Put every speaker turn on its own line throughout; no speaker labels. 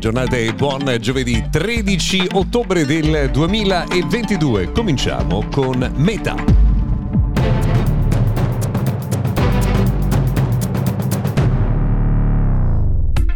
Giornata e buon giovedì 13 ottobre del 2022. Cominciamo con Meta.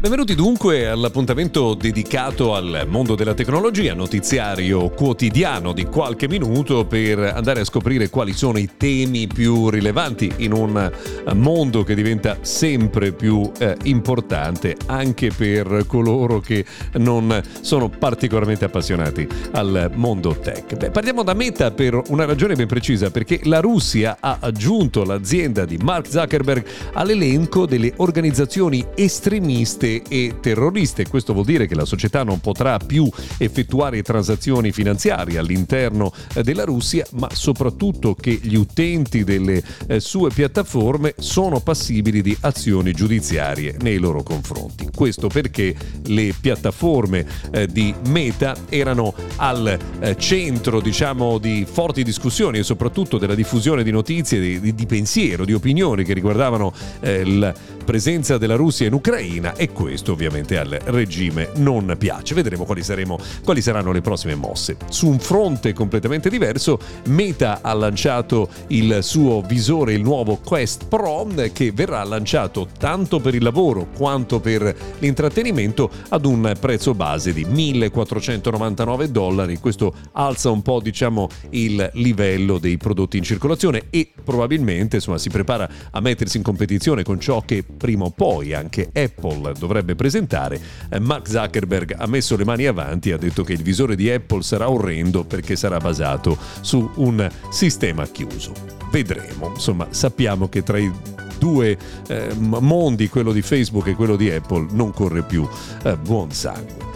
Benvenuti dunque all'appuntamento dedicato al mondo della tecnologia, notiziario quotidiano di qualche minuto per andare a scoprire quali sono i temi più rilevanti in un mondo che diventa sempre più eh, importante anche per coloro che non sono particolarmente appassionati al mondo tech. Beh, partiamo da Meta per una ragione ben precisa, perché la Russia ha aggiunto l'azienda di Mark Zuckerberg all'elenco delle organizzazioni estremiste e terroriste. Questo vuol dire che la società non potrà più effettuare transazioni finanziarie all'interno eh, della Russia, ma soprattutto che gli utenti delle eh, sue piattaforme sono passibili di azioni giudiziarie nei loro confronti. Questo perché le piattaforme eh, di Meta erano al centro, diciamo, di forti discussioni e soprattutto della diffusione di notizie, di, di pensiero, di opinioni che riguardavano la presenza della Russia in Ucraina e questo ovviamente al regime non piace. Vedremo quali, saremo, quali saranno le prossime mosse. Su un fronte completamente diverso, Meta ha lanciato il suo visore, il nuovo Quest Pro, che verrà lanciato tanto per il lavoro quanto per l'intrattenimento ad un prezzo base di 1499 dollari. Questo alza un po' diciamo il livello dei prodotti in circolazione e probabilmente insomma, si prepara a mettersi in competizione con ciò che prima o poi anche Apple dovrebbe presentare. Eh, Mark Zuckerberg ha messo le mani avanti e ha detto che il visore di Apple sarà orrendo perché sarà basato su un sistema chiuso. Vedremo, insomma sappiamo che tra i due eh, mondi, quello di Facebook e quello di Apple, non corre più eh, buon sangue.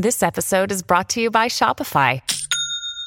This episode is brought to you by Shopify.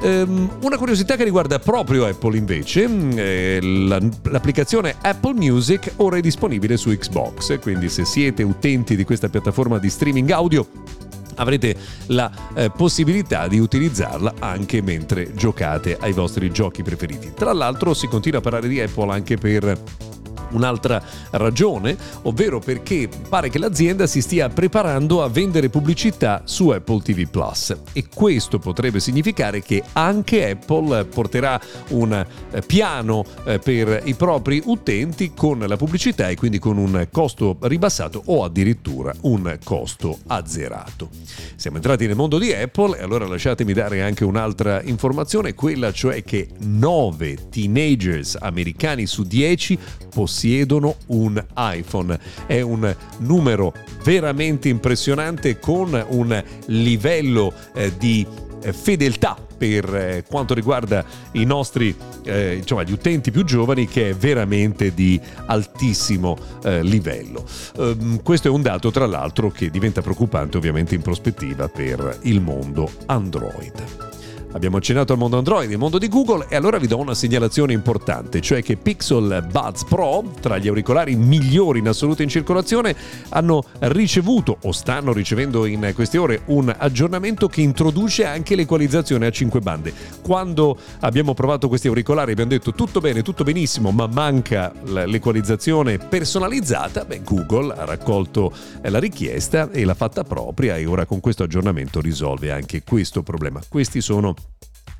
Um, una curiosità che riguarda proprio Apple invece, mm, l'applicazione Apple Music ora è disponibile su Xbox, quindi se siete utenti di questa piattaforma di streaming audio avrete la eh, possibilità di utilizzarla anche mentre giocate ai vostri giochi preferiti. Tra l'altro si continua a parlare di Apple anche per un'altra ragione, ovvero perché pare che l'azienda si stia preparando a vendere pubblicità su Apple TV Plus e questo potrebbe significare che anche Apple porterà un eh, piano eh, per i propri utenti con la pubblicità e quindi con un costo ribassato o addirittura un costo azzerato. Siamo entrati nel mondo di Apple e allora lasciatemi dare anche un'altra informazione, quella cioè che 9 teenagers americani su 10 possiedono possiedono un iPhone. È un numero veramente impressionante con un livello eh, di eh, fedeltà per eh, quanto riguarda i nostri eh, insomma, gli utenti più giovani che è veramente di altissimo eh, livello. Um, questo è un dato tra l'altro che diventa preoccupante ovviamente in prospettiva per il mondo Android. Abbiamo accennato al mondo Android, il mondo di Google e allora vi do una segnalazione importante, cioè che Pixel Buds Pro, tra gli auricolari migliori in assoluto in circolazione, hanno ricevuto o stanno ricevendo in queste ore un aggiornamento che introduce anche l'equalizzazione a 5 bande. Quando abbiamo provato questi auricolari abbiamo detto tutto bene, tutto benissimo, ma manca l'equalizzazione personalizzata, beh Google ha raccolto la richiesta e l'ha fatta propria e ora con questo aggiornamento risolve anche questo problema. Questi sono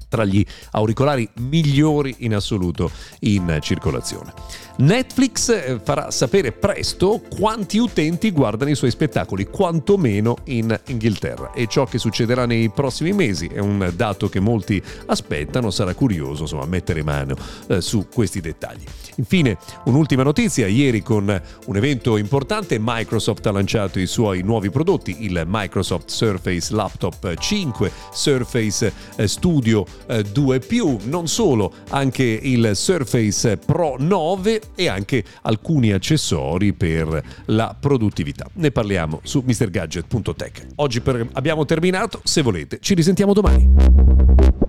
tra gli auricolari migliori in assoluto in circolazione. Netflix eh, farà sapere presto quanti utenti guardano i suoi spettacoli, quantomeno in Inghilterra. E ciò che succederà nei prossimi mesi è un dato che molti aspettano, sarà curioso insomma, mettere mano eh, su questi dettagli. Infine, un'ultima notizia, ieri con un evento importante Microsoft ha lanciato i suoi nuovi prodotti, il Microsoft Surface Laptop 5, Surface eh, Studio 2 eh, non solo, anche il Surface Pro 9 e anche alcuni accessori per la produttività. Ne parliamo su mrgadget.tech. Oggi per, abbiamo terminato, se volete ci risentiamo domani.